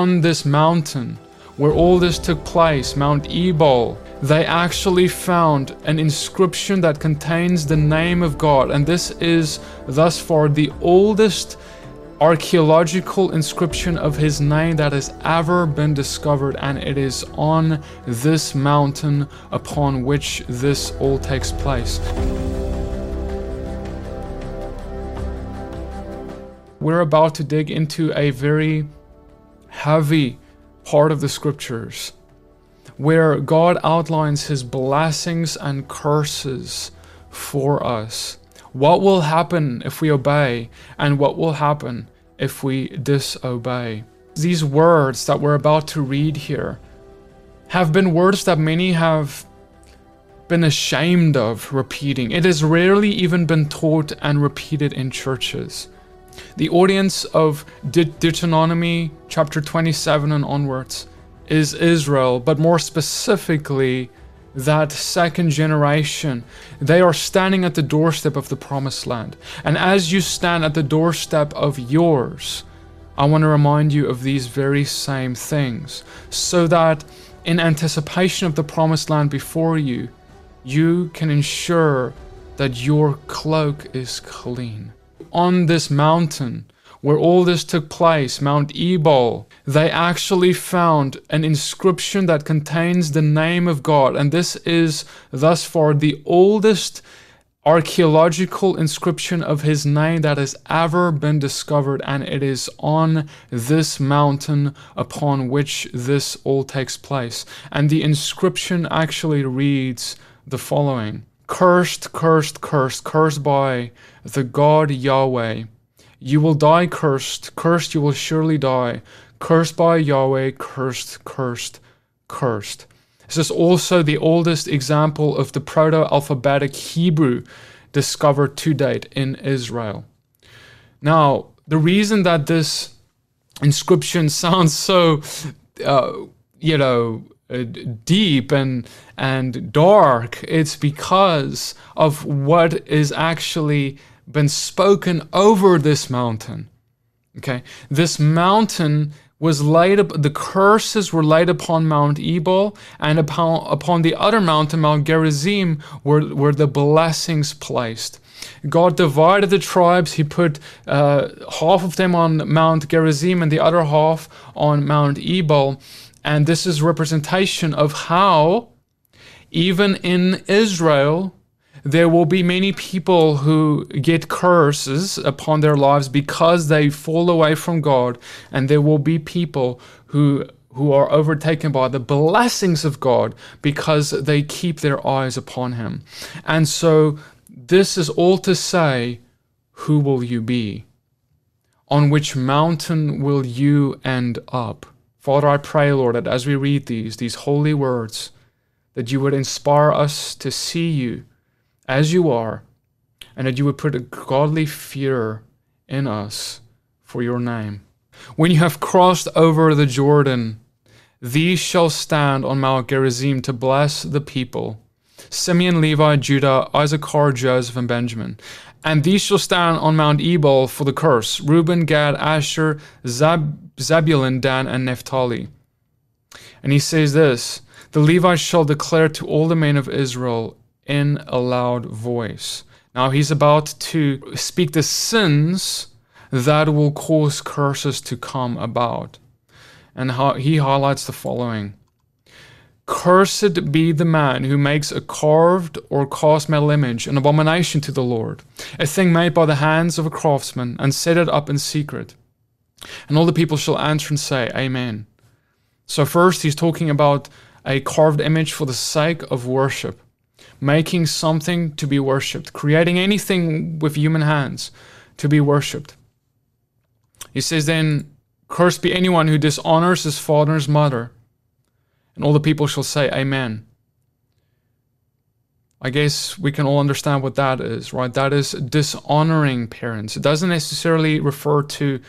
on this mountain where all this took place, Mount Ebal, they actually found an inscription that contains the name of God. And this is thus far the oldest archaeological inscription of his name that has ever been discovered. And it is on this mountain upon which this all takes place. We're about to dig into a very heavy part of the scriptures where God outlines his blessings and curses for us. What will happen if we obey, and what will happen if we disobey? These words that we're about to read here have been words that many have been ashamed of repeating. It has rarely even been taught and repeated in churches. The audience of De- Deuteronomy chapter 27 and onwards is Israel, but more specifically, that second generation. They are standing at the doorstep of the promised land. And as you stand at the doorstep of yours, I want to remind you of these very same things so that in anticipation of the promised land before you, you can ensure that your cloak is clean. On this mountain, where all this took place, Mount Ebal, they actually found an inscription that contains the name of God. And this is thus far the oldest archaeological inscription of his name that has ever been discovered. And it is on this mountain upon which this all takes place. And the inscription actually reads the following Cursed, cursed, cursed, cursed by the God Yahweh you will die cursed, cursed you will surely die, cursed by Yahweh, cursed, cursed, cursed. This is also the oldest example of the Proto alphabetic Hebrew discovered to date in Israel. Now, the reason that this inscription sounds so, uh, you know, deep and and dark, it's because of what is actually been spoken over this mountain. Okay, this mountain was laid up, the curses were laid upon Mount Ebal, and upon, upon the other mountain, Mount Gerizim, were, were the blessings placed. God divided the tribes. He put uh, half of them on Mount Gerizim and the other half on Mount Ebal. And this is representation of how, even in Israel, there will be many people who get curses upon their lives because they fall away from God, and there will be people who who are overtaken by the blessings of God because they keep their eyes upon him. And so this is all to say, who will you be? On which mountain will you end up? Father, I pray, Lord, that as we read these, these holy words, that you would inspire us to see you as you are, and that you would put a godly fear in us for your name. When you have crossed over the Jordan, these shall stand on Mount Gerizim to bless the people Simeon, Levi, Judah, Issachar, Joseph, and Benjamin. And these shall stand on Mount Ebal for the curse Reuben, Gad, Asher, Zab- Zebulun, Dan, and Naphtali. And he says this The Levites shall declare to all the men of Israel in a loud voice. Now he's about to speak the sins that will cause curses to come about. And he highlights the following Cursed be the man who makes a carved or cast metal image, an abomination to the Lord, a thing made by the hands of a craftsman, and set it up in secret. And all the people shall answer and say, Amen. So, first, he's talking about a carved image for the sake of worship making something to be worshipped, creating anything with human hands to be worshipped. He says, Then, cursed be anyone who dishonors his father his mother. And all the people shall say, Amen. I guess we can all understand what that is, right? That is dishonoring parents. It doesn't necessarily refer to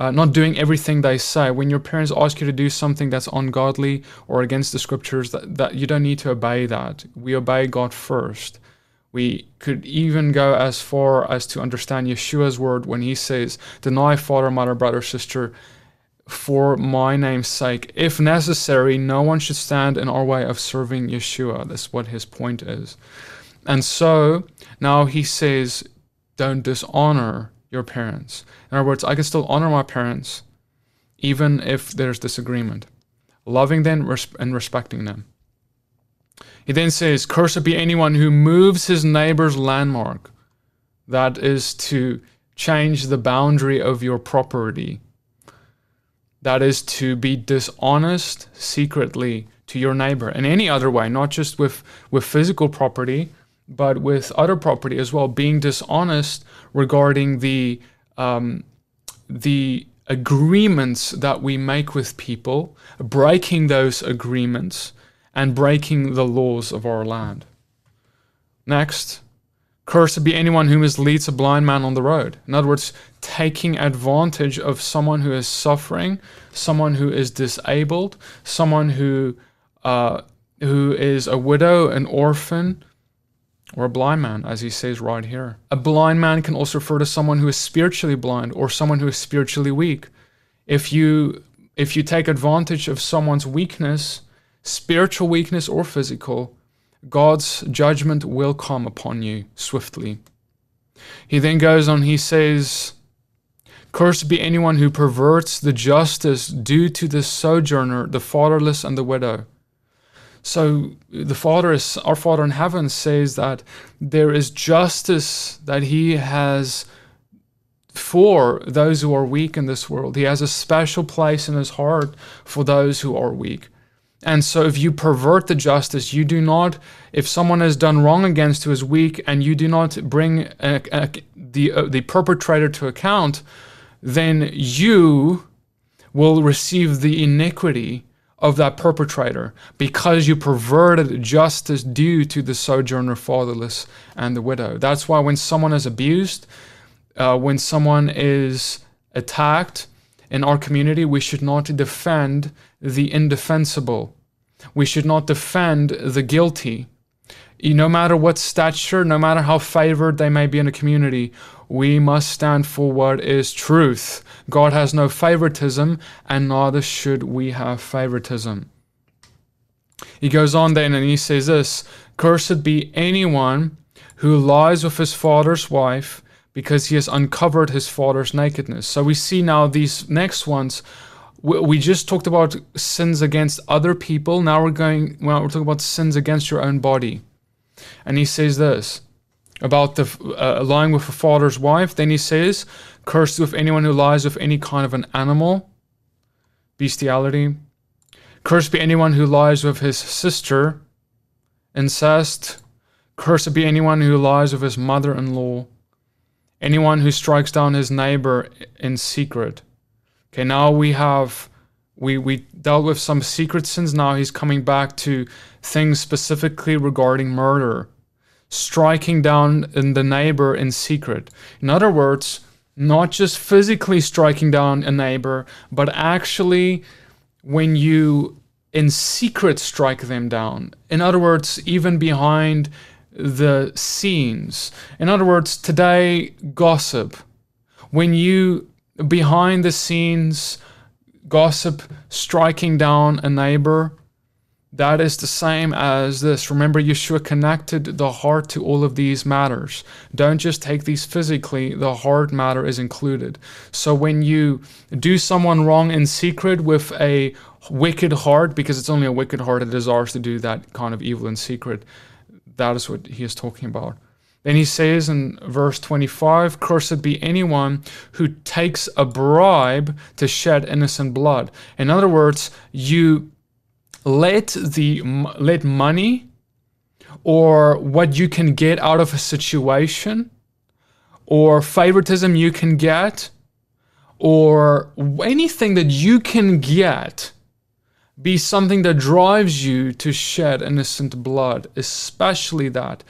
uh, not doing everything they say. When your parents ask you to do something that's ungodly or against the scriptures, that, that you don't need to obey that. We obey God first. We could even go as far as to understand Yeshua's word when he says, Deny father, mother, brother, sister for my name's sake. If necessary, no one should stand in our way of serving Yeshua. That's what his point is. And so now he says, don't dishonor your parents. In other words, I can still honor my parents even if there's disagreement, loving them and respecting them. He then says, Cursed be anyone who moves his neighbor's landmark. That is to change the boundary of your property. That is to be dishonest secretly to your neighbor in any other way, not just with, with physical property, but with other property as well. Being dishonest regarding the um, the agreements that we make with people, breaking those agreements, and breaking the laws of our land. Next, cursed be anyone who misleads a blind man on the road. In other words, taking advantage of someone who is suffering, someone who is disabled, someone who uh, who is a widow, an orphan, or a blind man, as he says right here. A blind man can also refer to someone who is spiritually blind or someone who is spiritually weak. If you if you take advantage of someone's weakness, spiritual weakness or physical, God's judgment will come upon you swiftly. He then goes on, he says, Cursed be anyone who perverts the justice due to the sojourner, the fatherless, and the widow. So the Father is our Father in heaven says that there is justice that He has for those who are weak in this world. He has a special place in His heart for those who are weak. And so, if you pervert the justice, you do not, if someone has done wrong against who is weak, and you do not bring a, a, the, uh, the perpetrator to account, then you will receive the iniquity of that perpetrator because you perverted justice due to the sojourner, fatherless, and the widow. That's why when someone is abused, uh, when someone is attacked in our community, we should not defend the indefensible. We should not defend the guilty. No matter what stature, no matter how favored they may be in a community, we must stand for what is truth. God has no favoritism, and neither should we have favoritism. He goes on then and he says this Cursed be anyone who lies with his father's wife because he has uncovered his father's nakedness. So we see now these next ones. We just talked about sins against other people. Now we're going, well, we're talking about sins against your own body. And he says this about the uh, lying with a father's wife. Then he says, Cursed with anyone who lies with any kind of an animal, bestiality. Cursed be anyone who lies with his sister, incest. Cursed be anyone who lies with his mother in law. Anyone who strikes down his neighbor in secret. Okay, now we have we we dealt with some secret sins. Now he's coming back to things specifically regarding murder, striking down the neighbor in secret. In other words, not just physically striking down a neighbor, but actually when you in secret strike them down. In other words, even behind the scenes. In other words, today, gossip. When you behind the scenes gossip striking down a neighbor, that is the same as this. Remember, Yeshua connected the heart to all of these matters. Don't just take these physically, the heart matter is included. So when you do someone wrong in secret with a wicked heart, because it's only a wicked heart that desires to do that kind of evil in secret, that is what he is talking about. Then he says in verse 25, Cursed be anyone who takes a bribe to shed innocent blood. In other words, you let the let money or what you can get out of a situation or favoritism you can get or anything that you can get be something that drives you to shed innocent blood especially that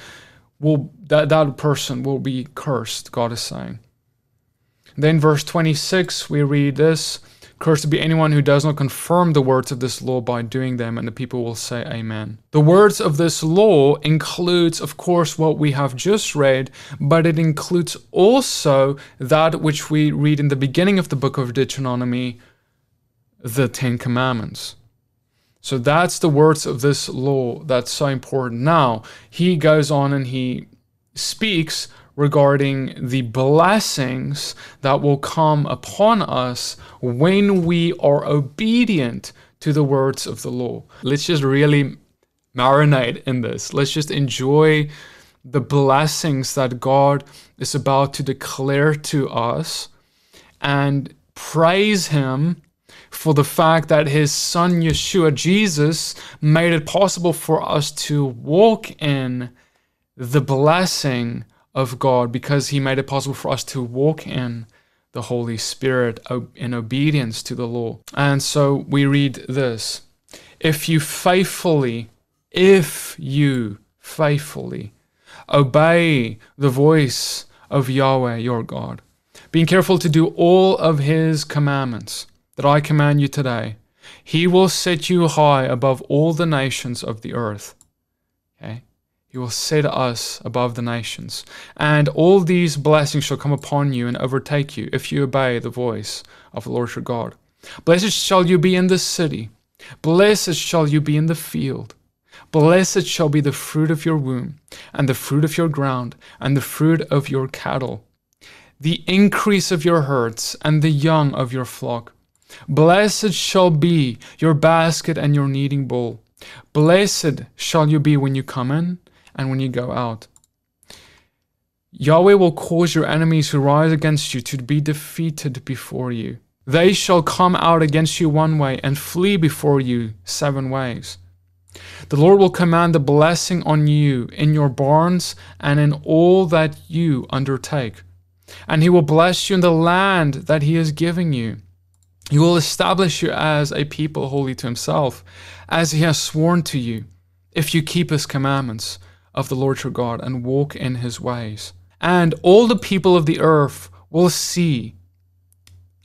will that, that person will be cursed god is saying. Then verse 26 we read this Cursed be anyone who does not confirm the words of this law by doing them, and the people will say, Amen. The words of this law includes, of course, what we have just read, but it includes also that which we read in the beginning of the book of Deuteronomy, the Ten Commandments. So that's the words of this law that's so important. Now, he goes on and he speaks regarding the blessings that will come upon us when we are obedient to the words of the law. Let's just really marinate in this. Let's just enjoy the blessings that God is about to declare to us and praise Him for the fact that His Son Yeshua, Jesus, made it possible for us to walk in the blessing of God because He made it possible for us to walk in the Holy Spirit in obedience to the law. And so we read this If you faithfully, if you faithfully obey the voice of Yahweh your God, being careful to do all of His commandments that I command you today, He will set you high above all the nations of the earth. He will set us above the nations. And all these blessings shall come upon you and overtake you if you obey the voice of the Lord your God. Blessed shall you be in the city. Blessed shall you be in the field. Blessed shall be the fruit of your womb, and the fruit of your ground, and the fruit of your cattle, the increase of your herds, and the young of your flock. Blessed shall be your basket and your kneading bowl. Blessed shall you be when you come in, and when you go out. Yahweh will cause your enemies who rise against you to be defeated before you. They shall come out against you one way and flee before you seven ways. The Lord will command a blessing on you in your barns and in all that you undertake. And he will bless you in the land that he is giving you. He will establish you as a people holy to himself, as he has sworn to you, if you keep his commandments of the Lord your God and walk in his ways. And all the people of the earth will see.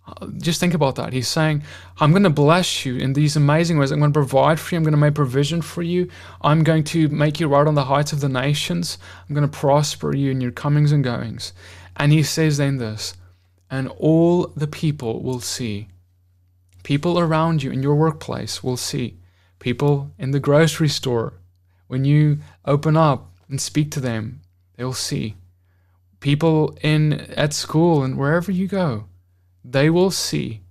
Uh, just think about that. He's saying, I'm going to bless you in these amazing ways. I'm going to provide for you. I'm going to make provision for you. I'm going to make you right on the heights of the nations. I'm going to prosper you in your comings and goings. And he says then this, and all the people will see. People around you in your workplace will see. People in the grocery store when you open up and speak to them, they'll see. People in at school and wherever you go, they will see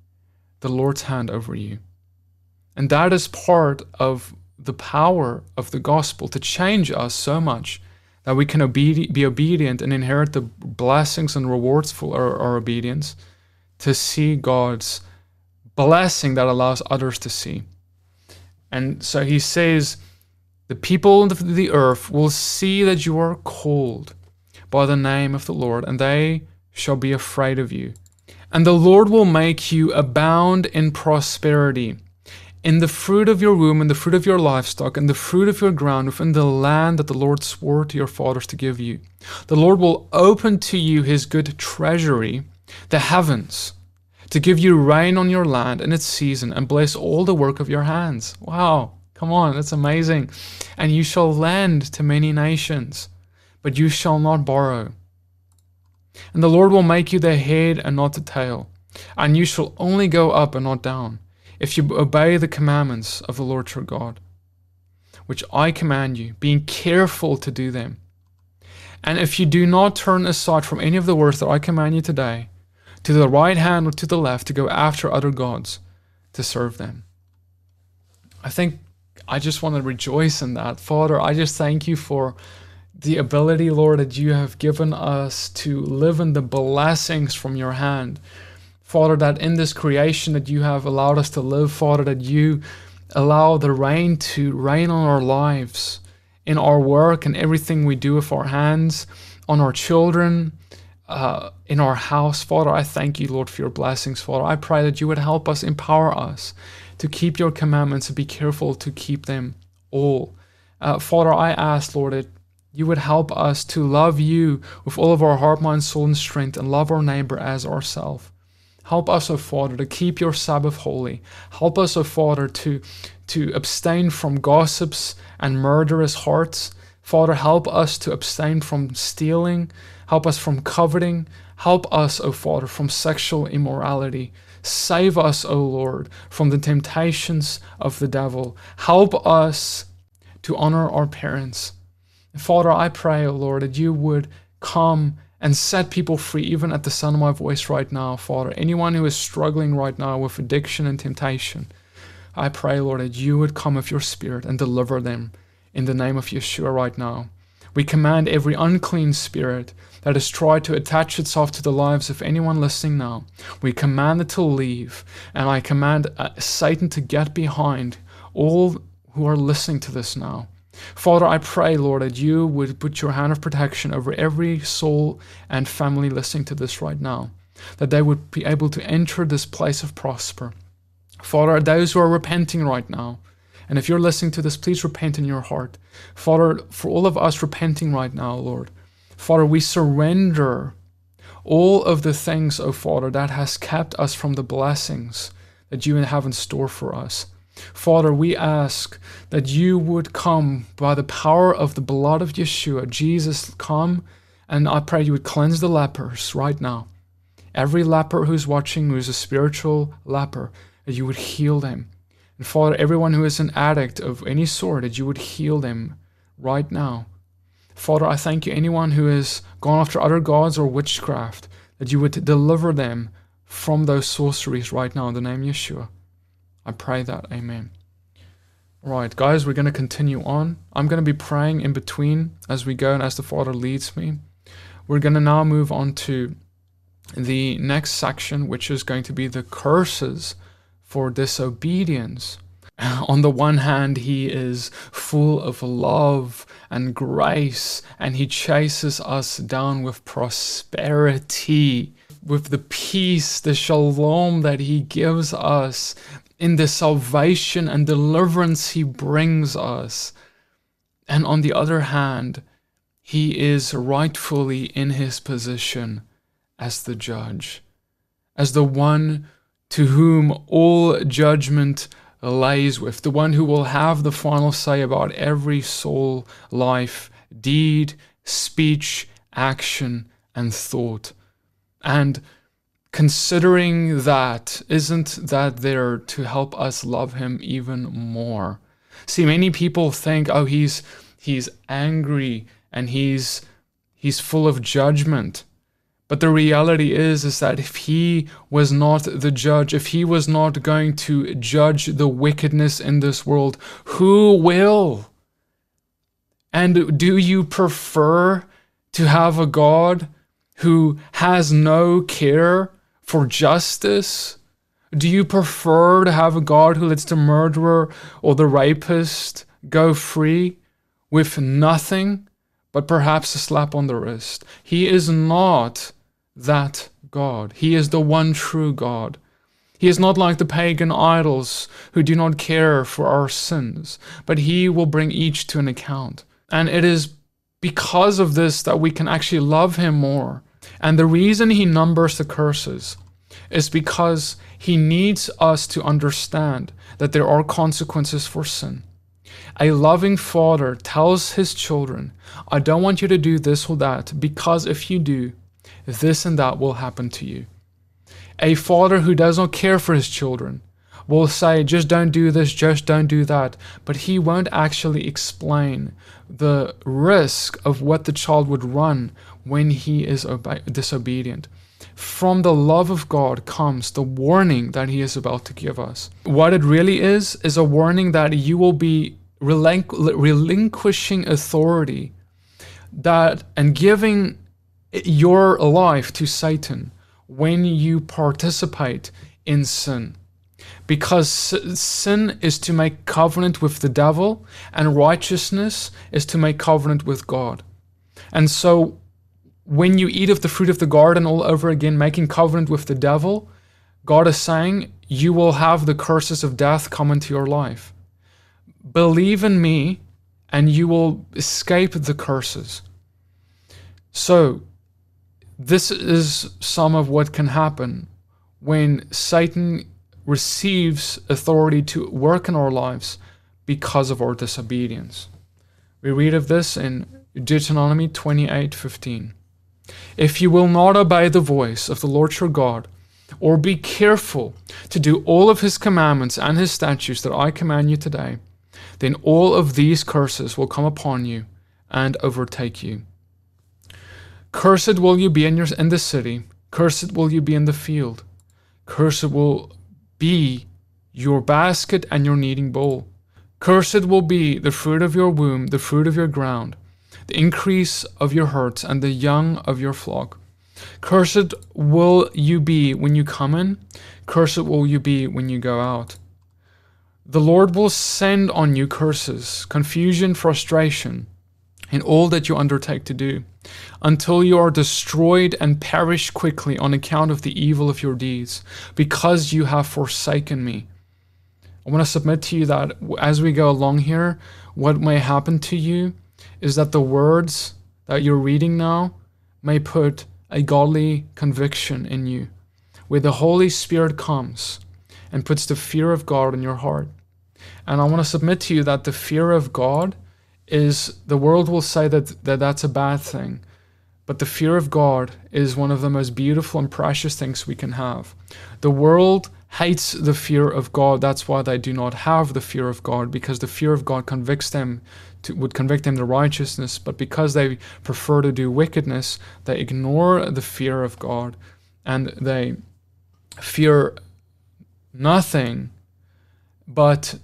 the Lord's hand over you. And that is part of the power of the gospel to change us so much that we can obedi- be obedient and inherit the blessings and rewards for our, our obedience, to see God's blessing that allows others to see. And so he says, the people of the earth will see that you are called by the name of the Lord, and they shall be afraid of you. And the Lord will make you abound in prosperity, in the fruit of your womb, and the fruit of your livestock, and the fruit of your ground, within the land that the Lord swore to your fathers to give you. The Lord will open to you his good treasury, the heavens, to give you rain on your land in its season, and bless all the work of your hands. Wow. Come on, that's amazing. And you shall lend to many nations, but you shall not borrow. And the Lord will make you the head and not the tail, and you shall only go up and not down, if you obey the commandments of the Lord your God, which I command you, being careful to do them. And if you do not turn aside from any of the words that I command you today, to the right hand or to the left, to go after other gods, to serve them. I think I just want to rejoice in that. Father, I just thank you for the ability, Lord, that you have given us to live in the blessings from your hand. Father, that in this creation that you have allowed us to live, Father, that you allow the rain to rain on our lives, in our work and everything we do with our hands, on our children, uh, in our house. Father, I thank you, Lord, for your blessings, Father. I pray that you would help us, empower us to keep your commandments and be careful to keep them all. Uh, Father, I ask, Lord, that you would help us to love you with all of our heart, mind, soul, and strength, and love our neighbor as ourselves. Help us, O Father, to keep your Sabbath holy. Help us, O Father, to, to abstain from gossips and murderous hearts. Father, help us to abstain from stealing. Help us from coveting. Help us, O Father, from sexual immorality Save us, O Lord, from the temptations of the devil. Help us to honor our parents. Father, I pray, O Lord, that you would come and set people free, even at the sound of my voice right now, Father. Anyone who is struggling right now with addiction and temptation, I pray, Lord, that you would come with your Spirit and deliver them in the name of Yeshua right now. We command every unclean spirit that has tried to attach itself to the lives of anyone listening now. We command it to leave, and I command uh, Satan to get behind all who are listening to this now. Father, I pray, Lord, that you would put your hand of protection over every soul and family listening to this right now, that they would be able to enter this place of prosper. Father, those who are repenting right now, and if you're listening to this, please repent in your heart. Father, for all of us repenting right now, Lord, Father, we surrender all of the things, O oh Father, that has kept us from the blessings that you have in store for us. Father, we ask that you would come by the power of the blood of Yeshua. Jesus, come, and I pray you would cleanse the lepers right now. Every leper who's watching, who's a spiritual leper, that you would heal them. And Father, everyone who is an addict of any sort, that you would heal them right now. Father, I thank you, anyone who has gone after other gods or witchcraft, that you would deliver them from those sorceries right now in the name of Yeshua. I pray that. Amen. All right, guys, we're going to continue on. I'm going to be praying in between as we go and as the Father leads me. We're going to now move on to the next section, which is going to be the curses for disobedience. On the one hand, he is full of love and grace, and he chases us down with prosperity, with the peace, the shalom that he gives us in the salvation and deliverance he brings us. And on the other hand, he is rightfully in his position as the judge, as the one to whom all judgment lays with, the one who will have the final say about every soul, life, deed, speech, action, and thought. And considering that, isn't that there to help us love him even more? See, many people think, oh, he's he's angry and he's he's full of judgment. But the reality is is that if he was not the judge, if he was not going to judge the wickedness in this world, who will? And do you prefer to have a God who has no care for justice? Do you prefer to have a God who lets the murderer or the rapist go free with nothing? But perhaps a slap on the wrist. He is not that God. He is the one true God. He is not like the pagan idols who do not care for our sins, but He will bring each to an account. And it is because of this that we can actually love Him more. And the reason He numbers the curses is because He needs us to understand that there are consequences for sin. A loving father tells his children, I don't want you to do this or that, because if you do, this and that will happen to you. A father who does not care for his children will say, just don't do this, just don't do that, but he won't actually explain the risk of what the child would run when he is obe- disobedient. From the love of God comes the warning that he is about to give us. What it really is, is a warning that you will be relinqu- relinquishing authority that and giving your life to Satan when you participate in sin. Because sin is to make covenant with the devil, and righteousness is to make covenant with God. And so, when you eat of the fruit of the garden all over again, making covenant with the devil, God is saying, You will have the curses of death come into your life. Believe in me, and you will escape the curses. So, this is some of what can happen when Satan receives authority to work in our lives because of our disobedience. We read of this in Deuteronomy 28:15. If you will not obey the voice of the Lord your God, or be careful to do all of his commandments and his statutes that I command you today, then all of these curses will come upon you and overtake you. Cursed will you be in, your, in the city, cursed will you be in the field, cursed will be your basket and your kneading bowl. Cursed will be the fruit of your womb, the fruit of your ground, the increase of your herds, and the young of your flock. Cursed will you be when you come in, cursed will you be when you go out. The Lord will send on you curses, confusion, frustration, in all that you undertake to do, until you are destroyed and perish quickly on account of the evil of your deeds, because you have forsaken me. I want to submit to you that as we go along here, what may happen to you is that the words that you're reading now may put a godly conviction in you, where the Holy Spirit comes and puts the fear of God in your heart. And I want to submit to you that the fear of God is the world will say that, that that's a bad thing. But the fear of God is one of the most beautiful and precious things we can have. The world hates the fear of God. That's why they do not have the fear of God, because the fear of God convicts them to, would convict them to righteousness. But because they prefer to do wickedness, they ignore the fear of God and they fear nothing but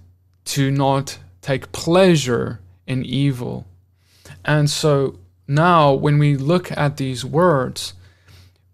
to not take pleasure in evil. And so now, when we look at these words,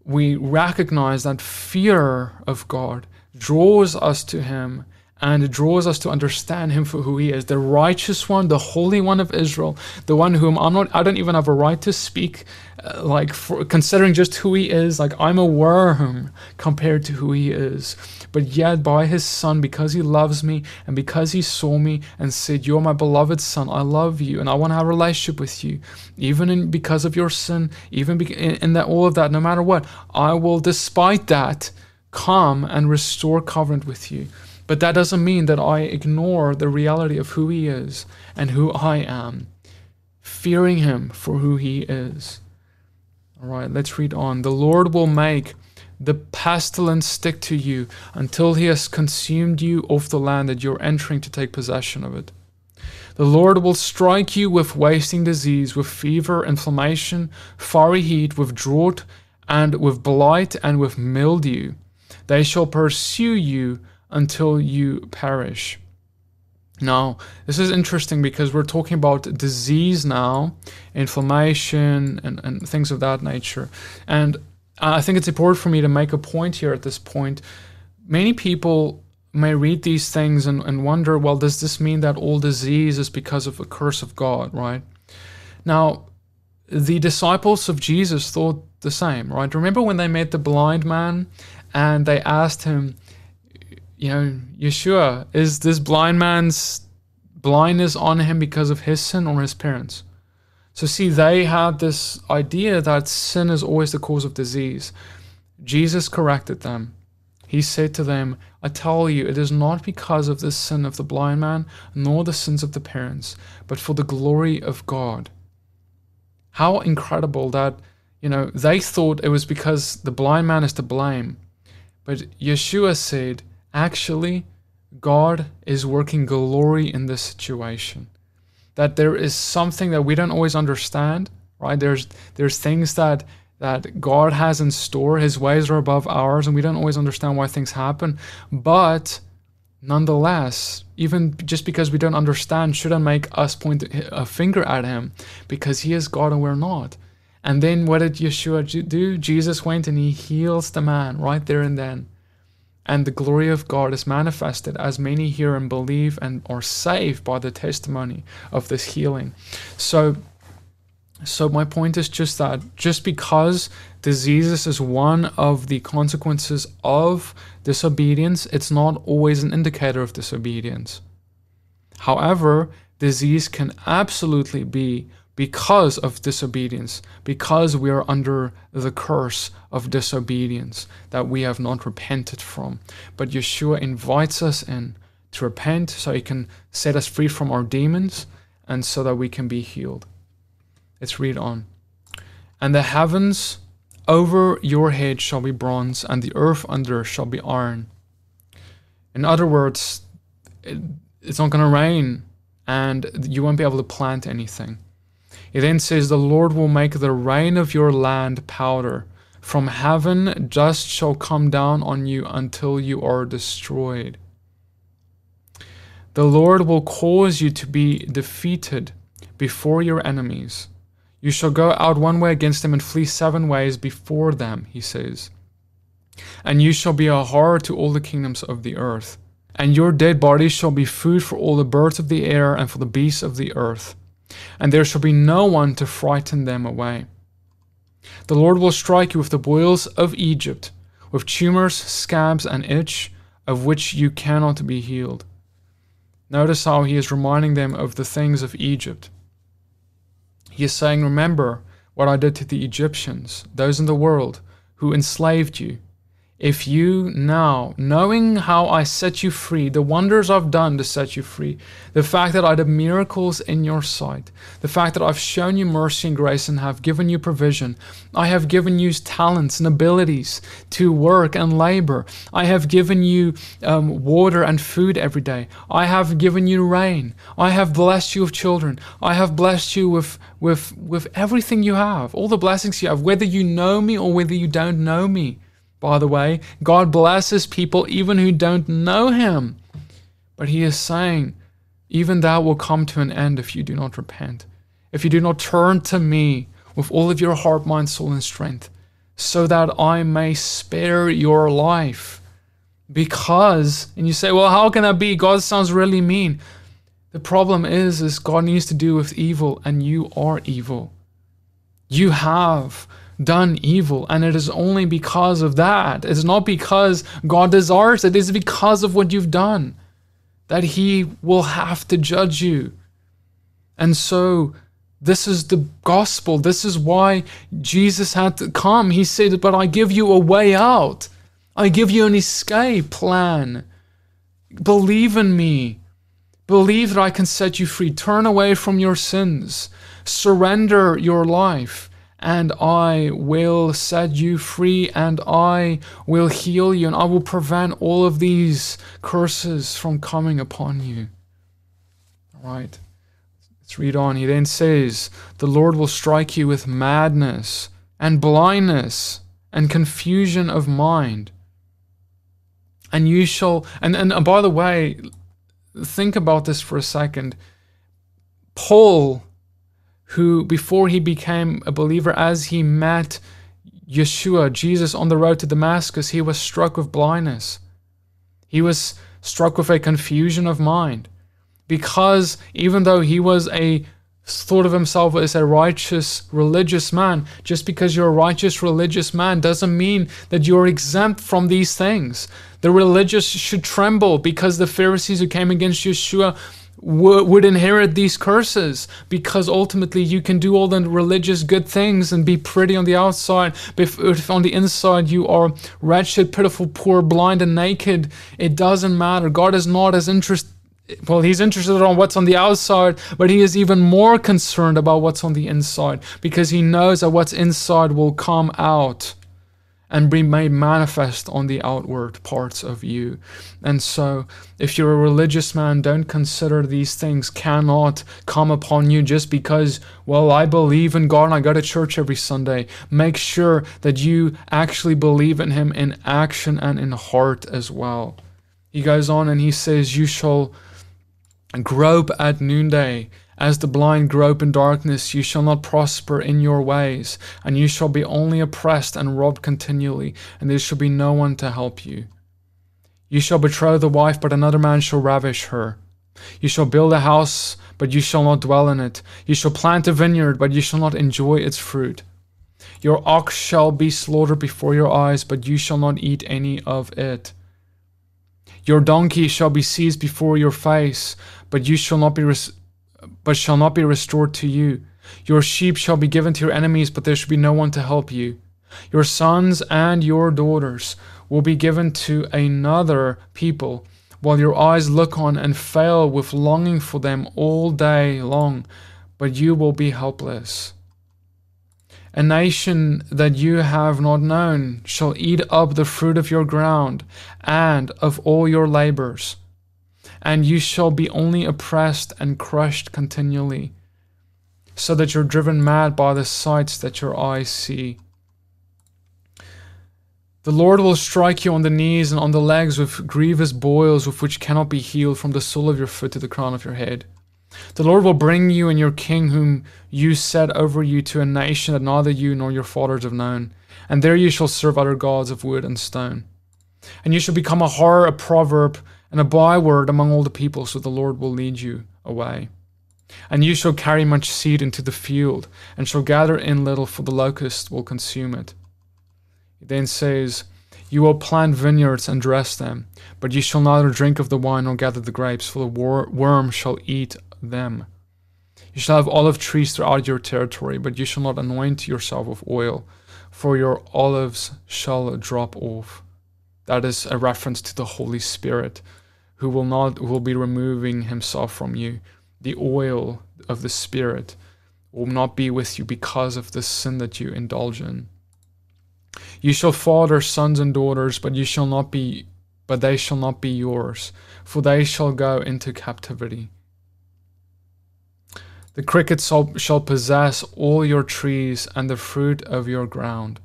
we recognize that fear of God draws us to Him and it draws us to understand him for who he is. The righteous one the holy one of israel the one whom i'm not i don't even have a right to speak uh, like for considering just who he is like i'm a worm compared to who he is. But yet by his son because he loves me and because he saw me and said you're my beloved son i love you and i want to have a relationship with you even in because of your sin even in, in that all of that no matter what i will despite that come and restore covenant with you but that doesn't mean that I ignore the reality of who He is and who I am, fearing Him for who He is. All right, let's read on. The Lord will make the pestilence stick to you until He has consumed you off the land that you're entering to take possession of it. The Lord will strike you with wasting disease, with fever, inflammation, fiery heat, with drought, and with blight, and with mildew. They shall pursue you until you perish. Now, this is interesting because we're talking about disease now, inflammation, and, and things of that nature. And I think it's important for me to make a point here at this point. Many people may read these things and, and wonder well, does this mean that all disease is because of a curse of God, right? Now, the disciples of Jesus thought the same, right? Remember when they met the blind man and they asked him, you know, Yeshua, is this blind man's blindness on him because of his sin or his parents? So, see, they had this idea that sin is always the cause of disease. Jesus corrected them. He said to them, I tell you, it is not because of the sin of the blind man, nor the sins of the parents, but for the glory of God. How incredible that, you know, they thought it was because the blind man is to blame. But Yeshua said, actually, God is working glory in this situation. That there is something that we don't always understand, right? There's there's things that that God has in store. His ways are above ours, and we don't always understand why things happen. But nonetheless, even just because we don't understand, shouldn't make us point a finger at Him, because He is God and we're not. And then what did Yeshua do? Jesus went and He heals the man right there and then and the glory of God is manifested as many hear and believe and are saved by the testimony of this healing. So so my point is just that just because diseases is one of the consequences of disobedience, it's not always an indicator of disobedience. However, disease can absolutely be because of disobedience, because we are under the curse of disobedience that we have not repented from. But Yeshua invites us in to repent so he can set us free from our demons and so that we can be healed. Let's read on. And the heavens over your head shall be bronze, and the earth under shall be iron. In other words, it, it's not going to rain, and you won't be able to plant anything. It then says, The Lord will make the rain of your land powder. From heaven dust shall come down on you until you are destroyed. The Lord will cause you to be defeated before your enemies. You shall go out one way against them and flee seven ways before them, he says. And you shall be a horror to all the kingdoms of the earth. And your dead bodies shall be food for all the birds of the air and for the beasts of the earth. And there shall be no one to frighten them away. The Lord will strike you with the boils of Egypt, with tumors, scabs, and itch, of which you cannot be healed. Notice how he is reminding them of the things of Egypt. He is saying, Remember what I did to the Egyptians, those in the world who enslaved you, if you now, knowing how I set you free, the wonders I've done to set you free, the fact that I did miracles in your sight, the fact that I've shown you mercy and grace and have given you provision, I have given you talents and abilities to work and labor, I have given you um, water and food every day, I have given you rain, I have blessed you with children, I have blessed you with, with, with everything you have, all the blessings you have, whether you know me or whether you don't know me. By the way, God blesses people even who don't know Him. But He is saying, even that will come to an end if you do not repent, if you do not turn to me with all of your heart, mind, soul, and strength, so that I may spare your life. Because, and you say, well, how can that be? God sounds really mean. The problem is, is God needs to do with evil, and you are evil. You have done evil. And it is only because of that. It's not because God desires it, it's because of what you've done that He will have to judge you. And so, this is the gospel. This is why Jesus had to come. He said, But I give you a way out, I give you an escape plan. Believe in me. Believe that I can set you free. Turn away from your sins. Surrender your life and I will set you free, and I will heal you, and I will prevent all of these curses from coming upon you. All right, let's read on. He then says, The Lord will strike you with madness and blindness and confusion of mind. And you shall, and, and by the way, think about this for a second. Paul who, before he became a believer, as he met Yeshua, Jesus, on the road to Damascus, he was struck with blindness. He was struck with a confusion of mind. Because even though he was a thought of himself as a righteous religious man, just because you're a righteous religious man doesn't mean that you're exempt from these things. The religious should tremble because the Pharisees who came against Yeshua would inherit these curses because ultimately you can do all the religious good things and be pretty on the outside. But if, if, on the inside you are wretched pitiful poor blind and naked it doesn't matter. God is not as interested well he's interested on what's on the outside but he is even more concerned about what's on the inside because he knows that what's inside will come out and be made manifest on the outward parts of you. And so, if you're a religious man, don't consider these things cannot come upon you just because, well, I believe in God and I go to church every Sunday. Make sure that you actually believe in Him in action and in heart as well. He goes on and he says, You shall grope at noonday as the blind grope in darkness, you shall not prosper in your ways, and you shall be only oppressed and robbed continually, and there shall be no one to help you. You shall betroth the wife, but another man shall ravish her. You shall build a house, but you shall not dwell in it. You shall plant a vineyard, but you shall not enjoy its fruit. Your ox shall be slaughtered before your eyes, but you shall not eat any of it. Your donkey shall be seized before your face, but you shall not be but shall not be restored to you. Your sheep shall be given to your enemies, but there shall be no one to help you. Your sons and your daughters will be given to another people, while your eyes look on and fail with longing for them all day long, but you will be helpless. A nation that you have not known shall eat up the fruit of your ground and of all your labors, and you shall be only oppressed and crushed continually, so that you're driven mad by the sights that your eyes see. The Lord will strike you on the knees and on the legs with grievous boils with which cannot be healed from the sole of your foot to the crown of your head. The Lord will bring you and your king, whom you set over you, to a nation that neither you nor your fathers have known, and there you shall serve other gods of wood and stone. And you shall become a horror, a proverb, and a byword among all the people, so the Lord will lead you away. And you shall carry much seed into the field, and shall gather in little, for the locust will consume it. He then says, You will plant vineyards and dress them, but you shall neither drink of the wine nor gather the grapes, for the wor- worm shall eat them. You shall have olive trees throughout your territory, but you shall not anoint yourself with oil, for your olives shall drop off. That is a reference to the Holy Spirit, who will not who will be removing himself from you. The oil of the Spirit will not be with you because of the sin that you indulge in. You shall father sons and daughters, but you shall not be but they shall not be yours, for they shall go into captivity. The cricket shall possess all your trees and the fruit of your ground.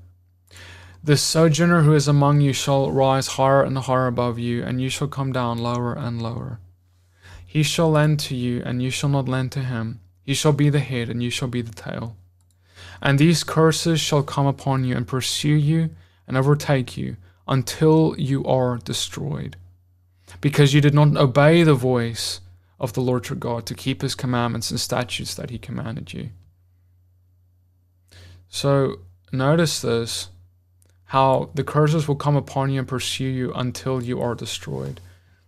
The sojourner who is among you shall rise higher and higher above you, and you shall come down lower and lower. He shall lend to you, and you shall not lend to him. He shall be the head, and you shall be the tail. And these curses shall come upon you and pursue you and overtake you until you are destroyed, because you did not obey the voice of the Lord your God to keep his commandments and statutes that he commanded you. So notice this how the curses will come upon you and pursue you until you are destroyed.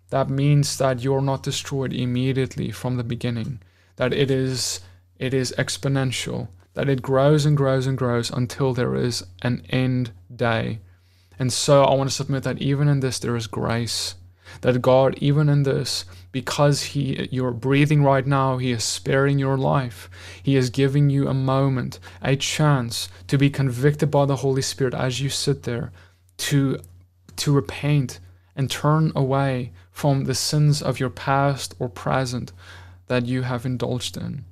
That means that you are not destroyed immediately from the beginning, that it is it is exponential, that it grows and grows and grows until there is an end day. And so I want to submit that even in this there is grace that God, even in this, because He you're breathing right now, He is sparing your life. He is giving you a moment, a chance to be convicted by the Holy Spirit as you sit there, to to repent and turn away from the sins of your past or present that you have indulged in,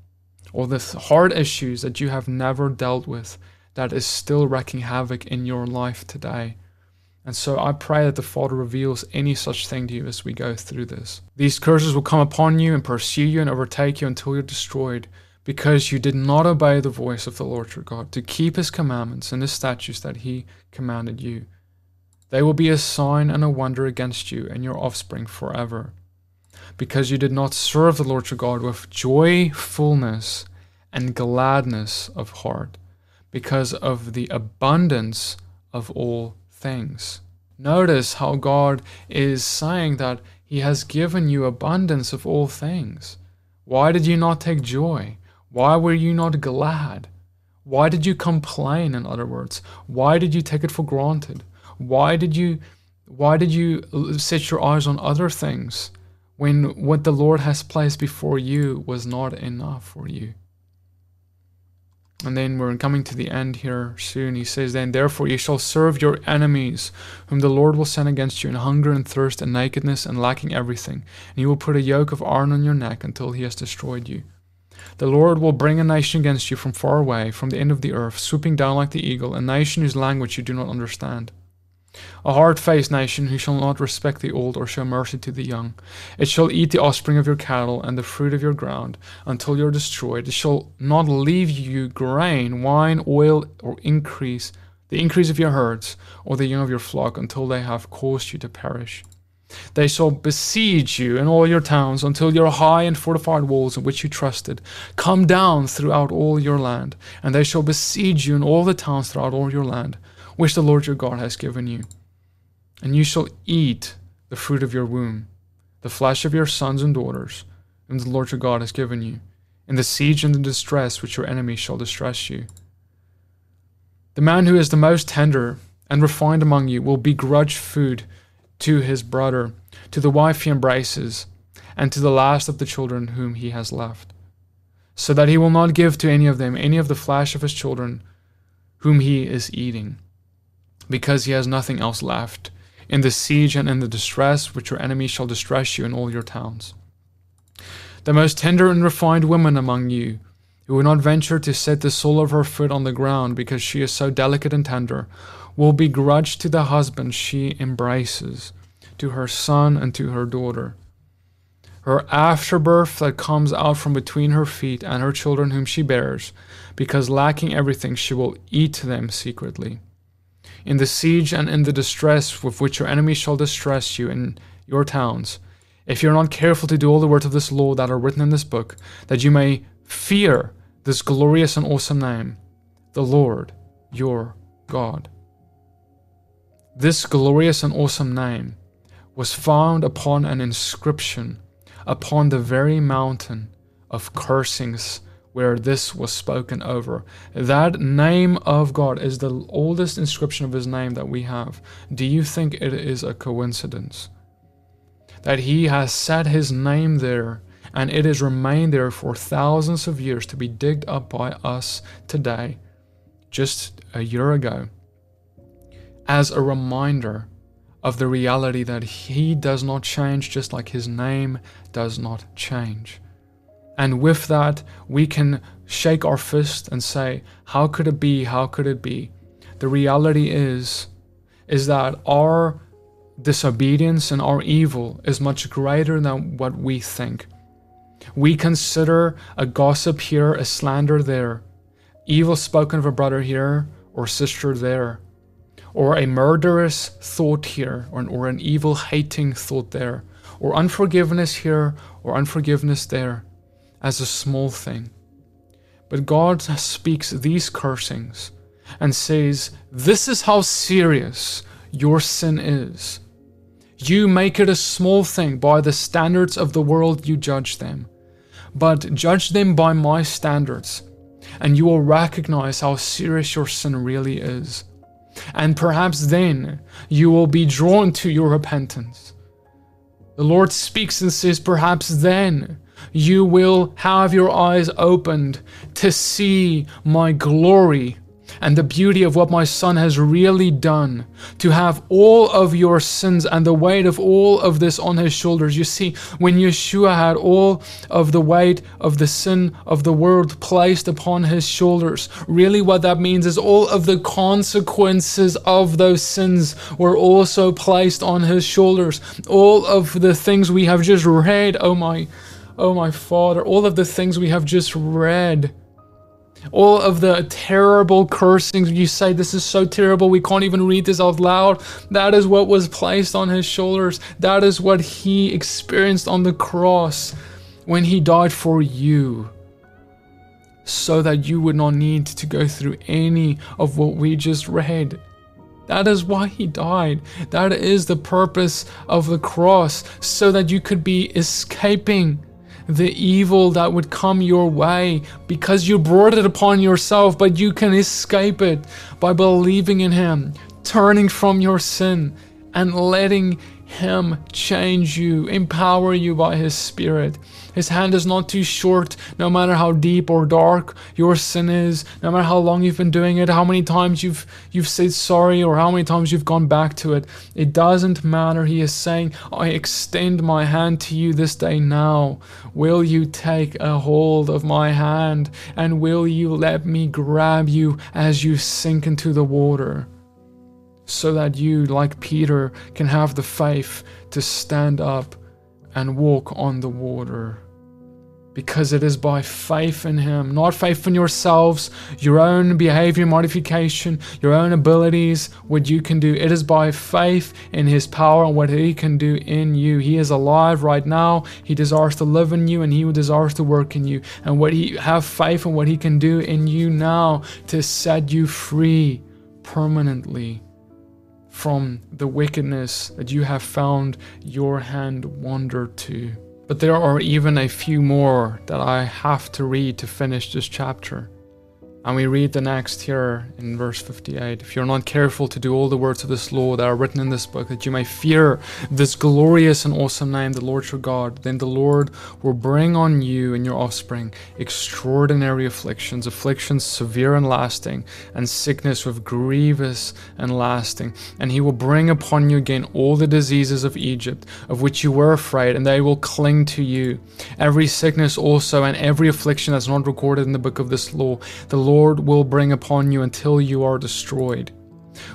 or the hard issues that you have never dealt with that is still wreaking havoc in your life today. And so I pray that the Father reveals any such thing to you as we go through this. These curses will come upon you and pursue you and overtake you until you're destroyed, because you did not obey the voice of the Lord your God to keep his commandments and his statutes that he commanded you. They will be a sign and a wonder against you and your offspring forever, because you did not serve the Lord your God with joyfulness and gladness of heart, because of the abundance of all things. Notice how God is saying that He has given you abundance of all things. Why did you not take joy? Why were you not glad? Why did you complain, in other words? Why did you take it for granted? Why did you why did you set your eyes on other things when what the Lord has placed before you was not enough for you? And then we're coming to the end here soon. He says, Then therefore ye shall serve your enemies, whom the Lord will send against you in hunger and thirst and nakedness and lacking everything. And he will put a yoke of iron on your neck until he has destroyed you. The Lord will bring a nation against you from far away, from the end of the earth, swooping down like the eagle, a nation whose language you do not understand. A hard faced nation who shall not respect the old or show mercy to the young. It shall eat the offspring of your cattle and the fruit of your ground until you are destroyed. It shall not leave you grain, wine, oil, or increase, the increase of your herds, or the young of your flock until they have caused you to perish. They shall besiege you in all your towns until your high and fortified walls in which you trusted come down throughout all your land, and they shall besiege you in all the towns throughout all your land which the Lord your God has given you. And you shall eat the fruit of your womb, the flesh of your sons and daughters, whom the Lord your God has given you, in the siege and the distress which your enemies shall distress you. The man who is the most tender and refined among you will begrudge food to his brother, to the wife he embraces, and to the last of the children whom he has left, so that he will not give to any of them any of the flesh of his children whom he is eating, because he has nothing else left, in the siege and in the distress which your enemies shall distress you in all your towns. The most tender and refined woman among you, who will not venture to set the sole of her foot on the ground because she is so delicate and tender, will begrudge to the husband she embraces, to her son and to her daughter. Her afterbirth that comes out from between her feet and her children whom she bears, because lacking everything she will eat them secretly. In the siege and in the distress with which your enemies shall distress you in your towns, if you are not careful to do all the words of this law that are written in this book, that you may fear this glorious and awesome name, the Lord your God. This glorious and awesome name was found upon an inscription upon the very mountain of cursings where this was spoken over. That name of God is the oldest inscription of his name that we have. Do you think it is a coincidence? That he has set his name there and it has remained there for thousands of years to be digged up by us today, just a year ago, as a reminder of the reality that he does not change just like his name does not change. And with that, we can shake our fist and say, How could it be? How could it be? The reality is, is that our disobedience and our evil is much greater than what we think. We consider a gossip here, a slander there, evil spoken of a brother here or sister there, or a murderous thought here, or an, or an evil hating thought there, or unforgiveness here or unforgiveness there as a small thing. But God speaks these cursings and says, This is how serious your sin is. You make it a small thing by the standards of the world you judge them, but judge them by my standards, and you will recognize how serious your sin really is. And perhaps then you will be drawn to your repentance. The Lord speaks and says, Perhaps then you will have your eyes opened to see my glory and the beauty of what my son has really done, to have all of your sins and the weight of all of this on his shoulders. You see, when Yeshua had all of the weight of the sin of the world placed upon his shoulders, really what that means is all of the consequences of those sins were also placed on his shoulders. All of the things we have just read, oh my, oh my Father, all of the things we have just read all of the terrible cursings you say this is so terrible we can't even read this out loud. That is what was placed on his shoulders. That is what he experienced on the cross when he died for you so that you would not need to go through any of what we just read. That is why he died. That is the purpose of the cross, so that you could be escaping the evil that would come your way because you brought it upon yourself, but you can escape it by believing in Him, turning from your sin, and letting him change you, empower you by His Spirit. His hand is not too short, no matter how deep or dark your sin is, no matter how long you've been doing it, how many times you've you've said sorry, or how many times you've gone back to it. It doesn't matter. He is saying, I extend my hand to you this day now. Will you take a hold of my hand, and will you let me grab you as you sink into the water? so that you, like Peter, can have the faith to stand up and walk on the water. Because it is by faith in Him, not faith in yourselves, your own behavior modification, your own abilities, what you can do. It is by faith in His power and what He can do in you. He is alive right now. He desires to live in you and He desires to work in you. And what He have faith in what He can do in you now to set you free permanently from the wickedness that you have found your hand wander to. But there are even a few more that I have to read to finish this chapter. And we read the next here in verse 58 If you're not careful to do all the words of this law that are written in this book, that you may fear this glorious and awesome name, the Lord your God, then the Lord will bring on you and your offspring extraordinary afflictions, afflictions severe and lasting, and sickness with grievous and lasting. And he will bring upon you again all the diseases of Egypt, of which you were afraid, and they will cling to you. Every sickness also and every affliction that's not recorded in the book of this law, the Lord Lord will bring upon you until you are destroyed.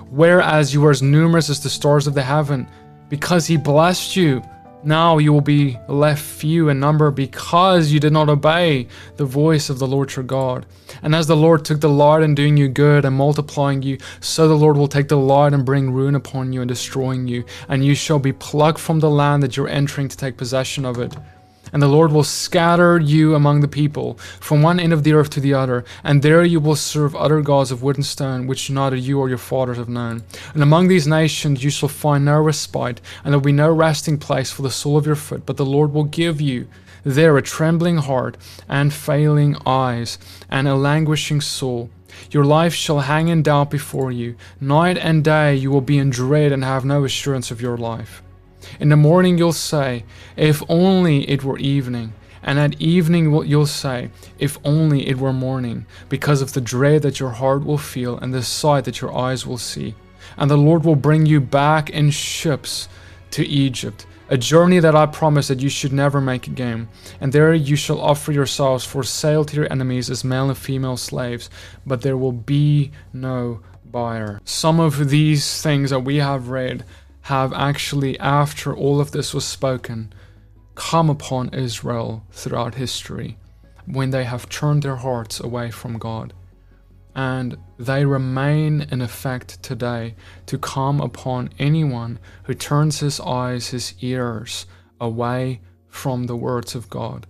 Whereas you are as numerous as the stars of the heaven, because he blessed you, now you will be left few in number because you did not obey the voice of the Lord your God. And as the Lord took the delight in doing you good and multiplying you, so the Lord will take the delight in bring ruin upon you and destroying you, and you shall be plucked from the land that you're entering to take possession of it. And the Lord will scatter you among the people, from one end of the earth to the other, and there you will serve other gods of wood and stone, which neither you or your fathers have known. And among these nations you shall find no respite, and there will be no resting place for the sole of your foot, but the Lord will give you there a trembling heart, and failing eyes, and a languishing soul. Your life shall hang in doubt before you. Night and day you will be in dread and have no assurance of your life. In the morning you'll say, If only it were evening. And at evening you'll say, If only it were morning, because of the dread that your heart will feel and the sight that your eyes will see. And the Lord will bring you back in ships to Egypt, a journey that I promised that you should never make again. And there you shall offer yourselves for sale to your enemies as male and female slaves, but there will be no buyer. Some of these things that we have read have actually, after all of this was spoken, come upon Israel throughout history when they have turned their hearts away from God. And they remain in effect today to come upon anyone who turns his eyes, his ears away from the words of God.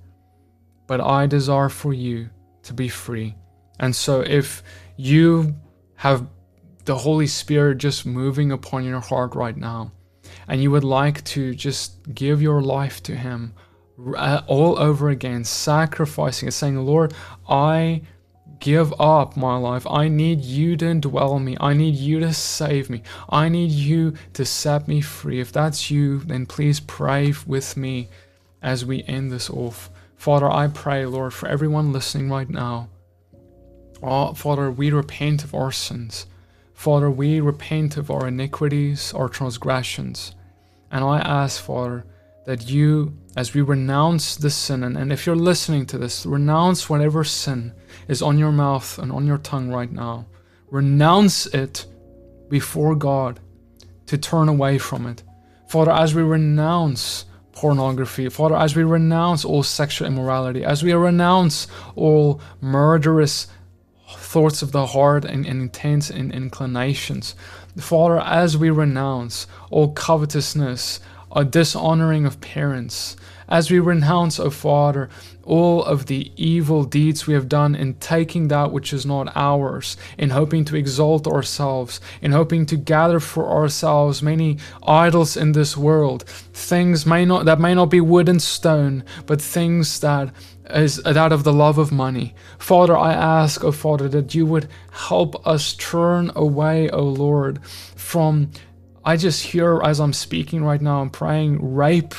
But I desire for you to be free. And so if you have the Holy Spirit just moving upon your heart right now, and you would like to just give your life to Him uh, all over again, sacrificing and saying, Lord, I give up my life. I need you to indwell me. I need you to save me. I need you to set me free. If that's you, then please pray with me as we end this off. Father, I pray, Lord, for everyone listening right now. Oh, Father, we repent of our sins. Father, we repent of our iniquities, our transgressions. And I ask, Father, that you, as we renounce this sin, and, and if you're listening to this, renounce whatever sin is on your mouth and on your tongue right now. Renounce it before God to turn away from it. Father, as we renounce pornography, Father, as we renounce all sexual immorality, as we renounce all murderous thoughts of the heart and, and intense and inclinations. Father, as we renounce all covetousness, a dishonoring of parents, as we renounce, O Father, all of the evil deeds we have done in taking that which is not ours, in hoping to exalt ourselves, in hoping to gather for ourselves many idols in this world, things may not that may not be wood and stone, but things that is that of the love of money. Father, I ask, O Father, that you would help us turn away, O Lord, from I just hear as I'm speaking right now, I'm praying rape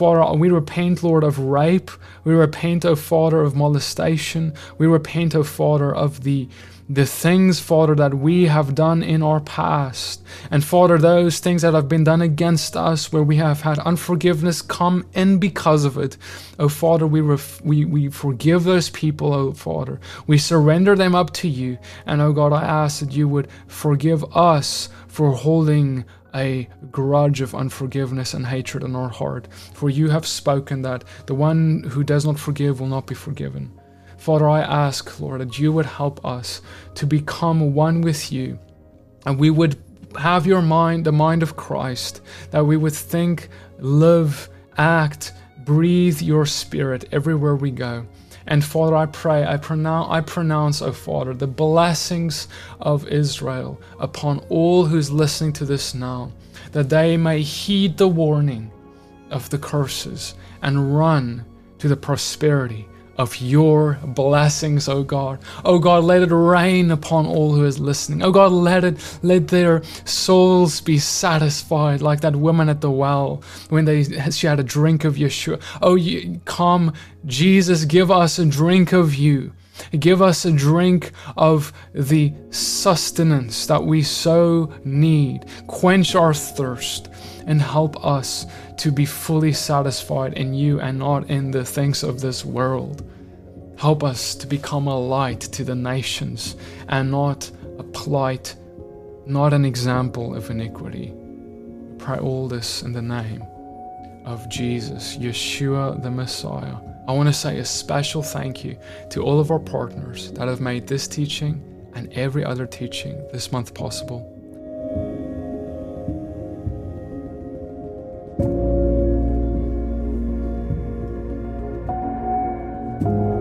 Father, we repent, Lord, of rape. We repent, O Father, of molestation. We repent, O Father, of the the things, Father, that we have done in our past. And Father, those things that have been done against us, where we have had unforgiveness come in because of it. Oh, Father, we, ref- we, we forgive those people, oh, Father. We surrender them up to you. And, oh, God, I ask that you would forgive us for holding a grudge of unforgiveness and hatred in our heart. For you have spoken that the one who does not forgive will not be forgiven. Father, I ask, Lord, that you would help us to become one with you and we would have your mind, the mind of Christ, that we would think, live, act, breathe your spirit everywhere we go. And Father, I pray, I pronounce, I pronounce, oh Father, the blessings of Israel upon all who's listening to this now, that they may heed the warning of the curses and run to the prosperity of your blessings, O God. O God, let it rain upon all who is listening. O God, let it let their souls be satisfied like that woman at the well when they she had a drink of Yeshua. Oh, you, come, Jesus, give us a drink of you. Give us a drink of the sustenance that we so need. Quench our thirst and help us to be fully satisfied in you and not in the things of this world. Help us to become a light to the nations and not a plight, not an example of iniquity. We pray all this in the name of Jesus, Yeshua the Messiah. I want to say a special thank you to all of our partners that have made this teaching and every other teaching this month possible. Thank you